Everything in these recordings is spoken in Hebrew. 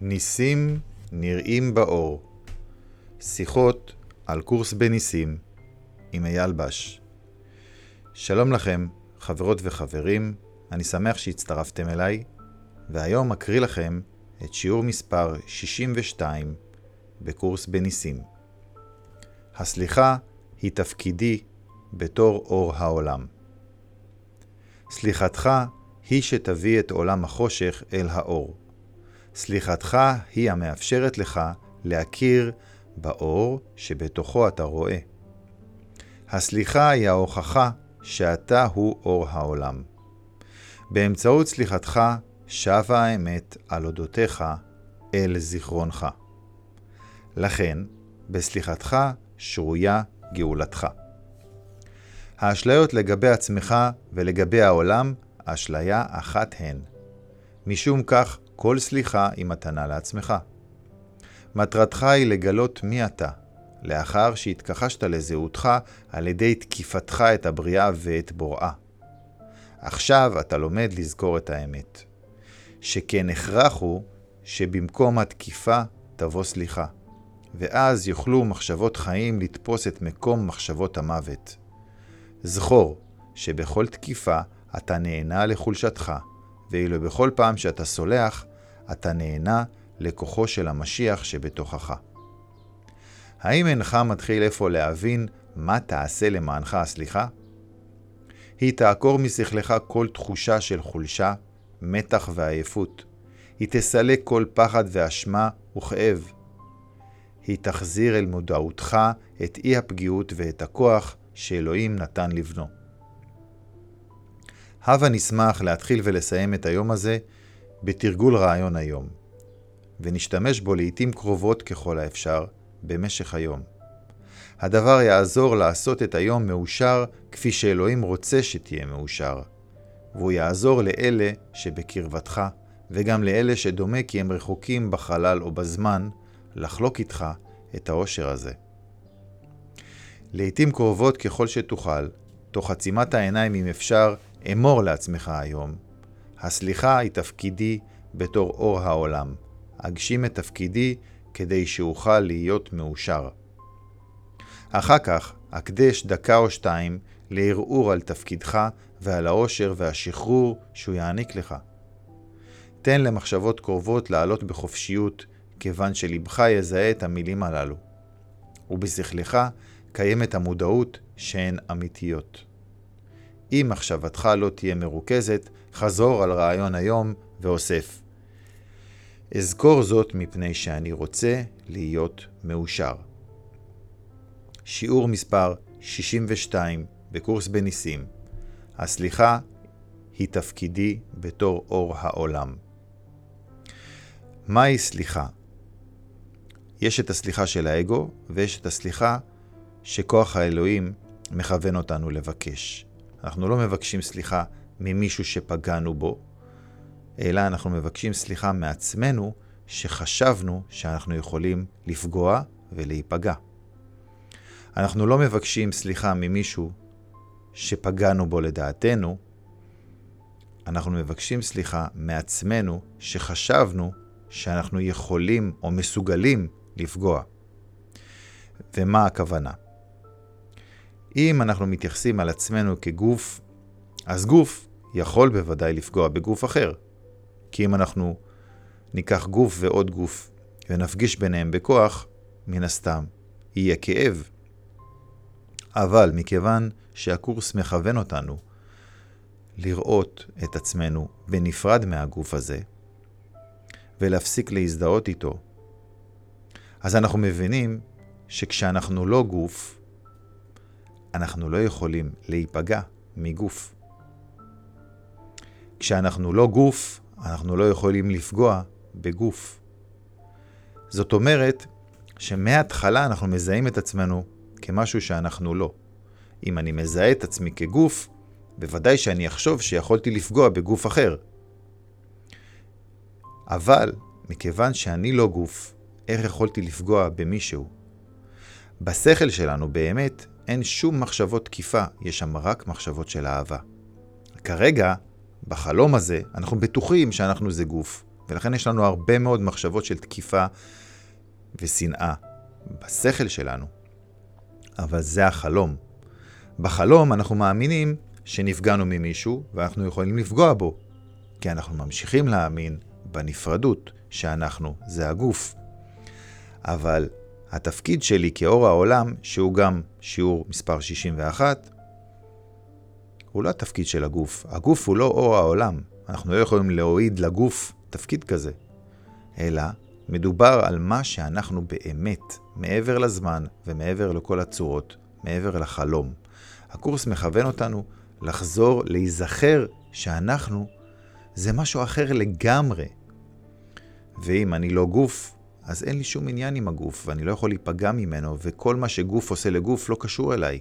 ניסים נראים באור. שיחות על קורס בניסים עם אייל בש. שלום לכם, חברות וחברים, אני שמח שהצטרפתם אליי, והיום אקריא לכם את שיעור מספר 62 בקורס בניסים. הסליחה היא תפקידי בתור אור העולם. סליחתך היא שתביא את עולם החושך אל האור. סליחתך היא המאפשרת לך להכיר באור שבתוכו אתה רואה. הסליחה היא ההוכחה שאתה הוא אור העולם. באמצעות סליחתך שבה האמת על אודותיך אל זיכרונך. לכן, בסליחתך שרויה גאולתך. האשליות לגבי עצמך ולגבי העולם, אשליה אחת הן. משום כך, כל סליחה היא מתנה לעצמך. מטרתך היא לגלות מי אתה, לאחר שהתכחשת לזהותך על ידי תקיפתך את הבריאה ואת בוראה. עכשיו אתה לומד לזכור את האמת. שכן הכרח הוא שבמקום התקיפה תבוא סליחה, ואז יוכלו מחשבות חיים לתפוס את מקום מחשבות המוות. זכור שבכל תקיפה אתה נהנה לחולשתך, ואילו בכל פעם שאתה סולח, אתה נהנה לכוחו של המשיח שבתוכך. האם אינך מתחיל איפה להבין מה תעשה למענך הסליחה? היא תעקור משכלך כל תחושה של חולשה, מתח ועייפות. היא תסלק כל פחד ואשמה וכאב. היא תחזיר אל מודעותך את אי הפגיעות ואת הכוח שאלוהים נתן לבנו. הבה נשמח להתחיל ולסיים את היום הזה בתרגול רעיון היום, ונשתמש בו לעתים קרובות ככל האפשר במשך היום. הדבר יעזור לעשות את היום מאושר כפי שאלוהים רוצה שתהיה מאושר, והוא יעזור לאלה שבקרבתך, וגם לאלה שדומה כי הם רחוקים בחלל או בזמן, לחלוק איתך את העושר הזה. לעתים קרובות ככל שתוכל, תוך עצימת העיניים אם אפשר, אמור לעצמך היום, הסליחה היא תפקידי בתור אור העולם. אגשים את תפקידי כדי שאוכל להיות מאושר. אחר כך אקדש דקה או שתיים לערעור על תפקידך ועל העושר והשחרור שהוא יעניק לך. תן למחשבות קרובות לעלות בחופשיות, כיוון שלבך יזהה את המילים הללו. ובשכלך קיימת המודעות שהן אמיתיות. אם מחשבתך לא תהיה מרוכזת, חזור על רעיון היום ואוסף. אזכור זאת מפני שאני רוצה להיות מאושר. שיעור מספר 62 בקורס בניסים. הסליחה היא תפקידי בתור אור העולם. מהי סליחה? יש את הסליחה של האגו, ויש את הסליחה שכוח האלוהים מכוון אותנו לבקש. אנחנו לא מבקשים סליחה ממישהו שפגענו בו, אלא אנחנו מבקשים סליחה מעצמנו שחשבנו שאנחנו יכולים לפגוע ולהיפגע. אנחנו לא מבקשים סליחה ממישהו שפגענו בו לדעתנו, אנחנו מבקשים סליחה מעצמנו שחשבנו שאנחנו יכולים או מסוגלים לפגוע. ומה הכוונה? אם אנחנו מתייחסים על עצמנו כגוף, אז גוף יכול בוודאי לפגוע בגוף אחר. כי אם אנחנו ניקח גוף ועוד גוף ונפגיש ביניהם בכוח, מן הסתם יהיה כאב. אבל מכיוון שהקורס מכוון אותנו לראות את עצמנו בנפרד מהגוף הזה, ולהפסיק להזדהות איתו, אז אנחנו מבינים שכשאנחנו לא גוף, אנחנו לא יכולים להיפגע מגוף. כשאנחנו לא גוף, אנחנו לא יכולים לפגוע בגוף. זאת אומרת שמההתחלה אנחנו מזהים את עצמנו כמשהו שאנחנו לא. אם אני מזהה את עצמי כגוף, בוודאי שאני אחשוב שיכולתי לפגוע בגוף אחר. אבל מכיוון שאני לא גוף, איך יכולתי לפגוע במישהו? בשכל שלנו באמת אין שום מחשבות תקיפה, יש שם רק מחשבות של אהבה. כרגע, בחלום הזה, אנחנו בטוחים שאנחנו זה גוף, ולכן יש לנו הרבה מאוד מחשבות של תקיפה ושנאה בשכל שלנו. אבל זה החלום. בחלום אנחנו מאמינים שנפגענו ממישהו ואנחנו יכולים לפגוע בו, כי אנחנו ממשיכים להאמין בנפרדות, שאנחנו זה הגוף. אבל התפקיד שלי כאור העולם, שהוא גם שיעור מספר 61, הוא לא התפקיד של הגוף. הגוף הוא לא אור העולם. אנחנו לא יכולים להועיד לגוף תפקיד כזה. אלא מדובר על מה שאנחנו באמת, מעבר לזמן ומעבר לכל הצורות, מעבר לחלום. הקורס מכוון אותנו לחזור, להיזכר שאנחנו זה משהו אחר לגמרי. ואם אני לא גוף, אז אין לי שום עניין עם הגוף, ואני לא יכול להיפגע ממנו, וכל מה שגוף עושה לגוף לא קשור אליי.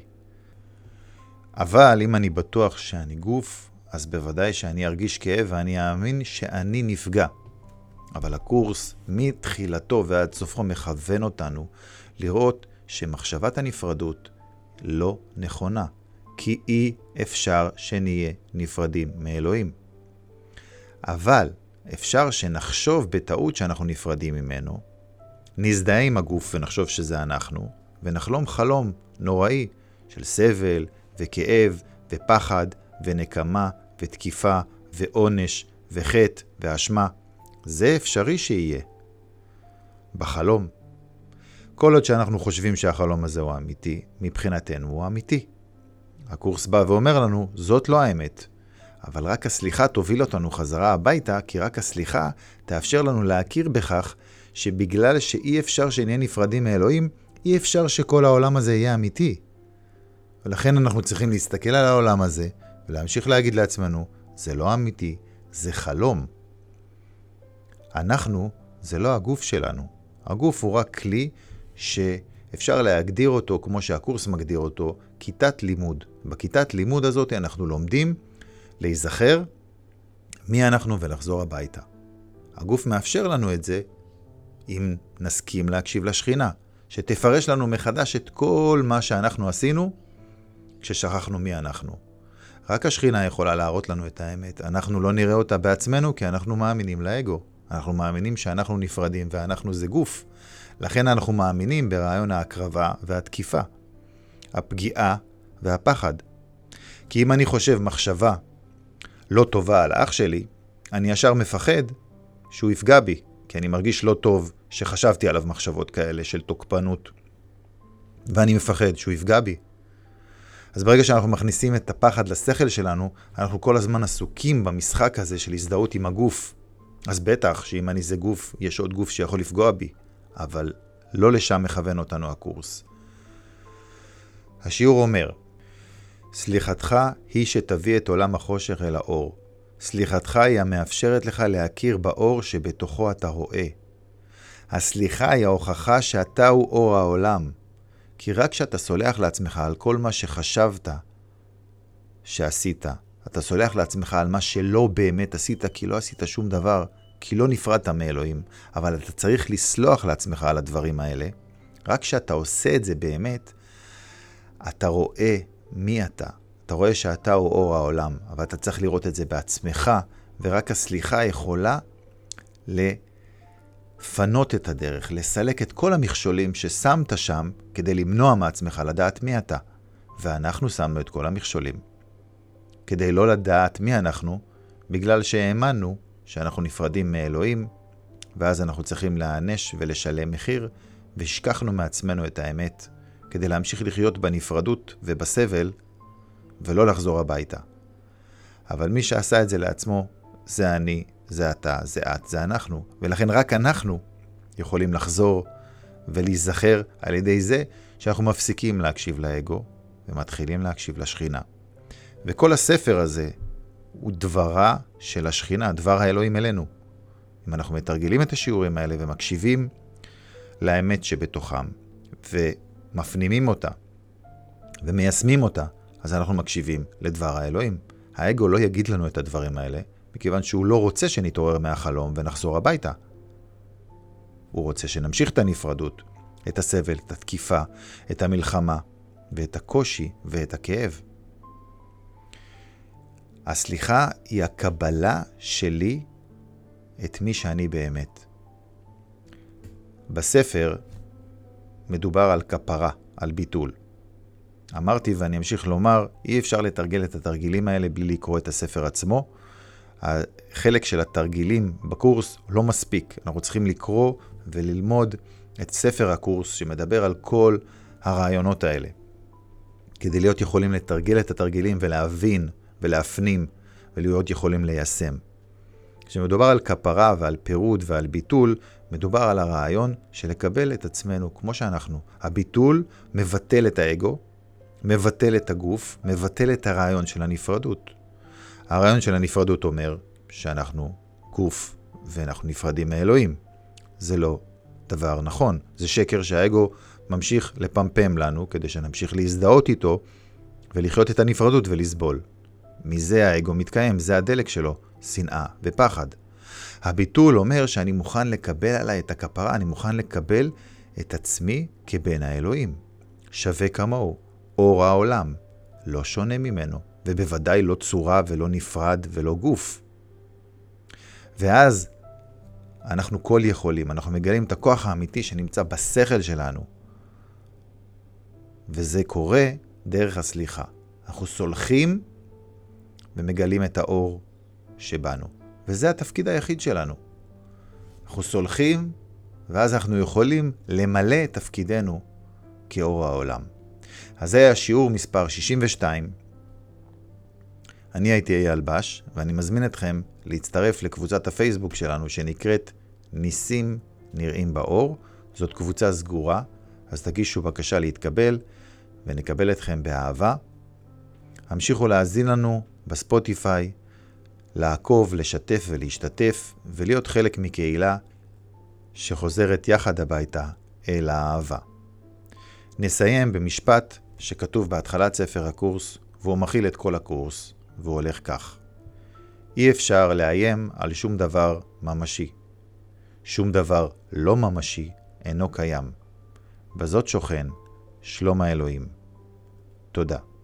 אבל אם אני בטוח שאני גוף, אז בוודאי שאני ארגיש כאב ואני אאמין שאני נפגע. אבל הקורס, מתחילתו ועד סופו, מכוון אותנו לראות שמחשבת הנפרדות לא נכונה, כי אי אפשר שנהיה נפרדים מאלוהים. אבל אפשר שנחשוב בטעות שאנחנו נפרדים ממנו, נזדהה עם הגוף ונחשוב שזה אנחנו, ונחלום חלום נוראי של סבל וכאב ופחד ונקמה ותקיפה ועונש וחטא ואשמה. זה אפשרי שיהיה. בחלום. כל עוד שאנחנו חושבים שהחלום הזה הוא אמיתי, מבחינתנו הוא אמיתי. הקורס בא ואומר לנו, זאת לא האמת. אבל רק הסליחה תוביל אותנו חזרה הביתה, כי רק הסליחה תאפשר לנו להכיר בכך שבגלל שאי אפשר שנהיה נפרדים מאלוהים, אי אפשר שכל העולם הזה יהיה אמיתי. ולכן אנחנו צריכים להסתכל על העולם הזה ולהמשיך להגיד לעצמנו, זה לא אמיתי, זה חלום. אנחנו, זה לא הגוף שלנו. הגוף הוא רק כלי שאפשר להגדיר אותו, כמו שהקורס מגדיר אותו, כיתת לימוד. בכיתת לימוד הזאת אנחנו לומדים להיזכר מי אנחנו ולחזור הביתה. הגוף מאפשר לנו את זה אם נסכים להקשיב לשכינה, שתפרש לנו מחדש את כל מה שאנחנו עשינו כששכחנו מי אנחנו. רק השכינה יכולה להראות לנו את האמת. אנחנו לא נראה אותה בעצמנו כי אנחנו מאמינים לאגו. אנחנו מאמינים שאנחנו נפרדים ואנחנו זה גוף. לכן אנחנו מאמינים ברעיון ההקרבה והתקיפה, הפגיעה והפחד. כי אם אני חושב מחשבה לא טובה על אח שלי, אני ישר מפחד שהוא יפגע בי, כי אני מרגיש לא טוב שחשבתי עליו מחשבות כאלה של תוקפנות, ואני מפחד שהוא יפגע בי. אז ברגע שאנחנו מכניסים את הפחד לשכל שלנו, אנחנו כל הזמן עסוקים במשחק הזה של הזדהות עם הגוף. אז בטח שאם אני זה גוף, יש עוד גוף שיכול לפגוע בי, אבל לא לשם מכוון אותנו הקורס. השיעור אומר, סליחתך היא שתביא את עולם החושך אל האור. סליחתך היא המאפשרת לך להכיר באור שבתוכו אתה רואה. הסליחה היא ההוכחה שאתה הוא אור העולם. כי רק כשאתה סולח לעצמך על כל מה שחשבת שעשית, אתה סולח לעצמך על מה שלא באמת עשית, כי לא עשית שום דבר, כי לא נפרדת מאלוהים, אבל אתה צריך לסלוח לעצמך על הדברים האלה. רק כשאתה עושה את זה באמת, אתה רואה מי אתה. אתה רואה שאתה הוא אור העולם, אבל אתה צריך לראות את זה בעצמך, ורק הסליחה יכולה לפנות את הדרך, לסלק את כל המכשולים ששמת שם כדי למנוע מעצמך לדעת מי אתה. ואנחנו שמנו את כל המכשולים. כדי לא לדעת מי אנחנו, בגלל שהאמנו שאנחנו נפרדים מאלוהים, ואז אנחנו צריכים להיענש ולשלם מחיר, והשכחנו מעצמנו את האמת. כדי להמשיך לחיות בנפרדות ובסבל, ולא לחזור הביתה. אבל מי שעשה את זה לעצמו, זה אני, זה אתה, זה את, זה אנחנו, ולכן רק אנחנו יכולים לחזור ולהיזכר על ידי זה שאנחנו מפסיקים להקשיב לאגו ומתחילים להקשיב לשכינה. וכל הספר הזה הוא דברה של השכינה, דבר האלוהים אלינו. אם אנחנו מתרגלים את השיעורים האלה ומקשיבים לאמת שבתוכם, מפנימים אותה ומיישמים אותה, אז אנחנו מקשיבים לדבר האלוהים. האגו לא יגיד לנו את הדברים האלה, מכיוון שהוא לא רוצה שנתעורר מהחלום ונחזור הביתה. הוא רוצה שנמשיך את הנפרדות, את הסבל, את התקיפה, את המלחמה, ואת הקושי ואת הכאב. הסליחה היא הקבלה שלי את מי שאני באמת. בספר מדובר על כפרה, על ביטול. אמרתי ואני אמשיך לומר, אי אפשר לתרגל את התרגילים האלה בלי לקרוא את הספר עצמו. החלק של התרגילים בקורס לא מספיק, אנחנו צריכים לקרוא וללמוד את ספר הקורס שמדבר על כל הרעיונות האלה. כדי להיות יכולים לתרגל את התרגילים ולהבין ולהפנים ולהיות יכולים ליישם. כשמדובר על כפרה ועל פירוד ועל ביטול, מדובר על הרעיון של לקבל את עצמנו כמו שאנחנו. הביטול מבטל את האגו, מבטל את הגוף, מבטל את הרעיון של הנפרדות. הרעיון של הנפרדות אומר שאנחנו גוף ואנחנו נפרדים מאלוהים. זה לא דבר נכון, זה שקר שהאגו ממשיך לפמפם לנו כדי שנמשיך להזדהות איתו ולחיות את הנפרדות ולסבול. מזה האגו מתקיים, זה הדלק שלו, שנאה ופחד. הביטול אומר שאני מוכן לקבל עליי את הכפרה, אני מוכן לקבל את עצמי כבן האלוהים. שווה כמוהו, אור העולם, לא שונה ממנו, ובוודאי לא צורה ולא נפרד ולא גוף. ואז אנחנו כל יכולים, אנחנו מגלים את הכוח האמיתי שנמצא בשכל שלנו. וזה קורה דרך הסליחה. אנחנו סולחים ומגלים את האור שבנו. וזה התפקיד היחיד שלנו. אנחנו סולחים, ואז אנחנו יכולים למלא את תפקידנו כאור העולם. אז זה היה שיעור מספר 62. אני הייתי אייל בש, ואני מזמין אתכם להצטרף לקבוצת הפייסבוק שלנו שנקראת ניסים נראים באור. זאת קבוצה סגורה, אז תגישו בקשה להתקבל, ונקבל אתכם באהבה. המשיכו להאזין לנו בספוטיפיי, לעקוב, לשתף ולהשתתף, ולהיות חלק מקהילה שחוזרת יחד הביתה אל האהבה. נסיים במשפט שכתוב בהתחלת ספר הקורס, והוא מכיל את כל הקורס, והוא הולך כך: אי אפשר לאיים על שום דבר ממשי. שום דבר לא ממשי אינו קיים. בזאת שוכן שלום האלוהים. תודה.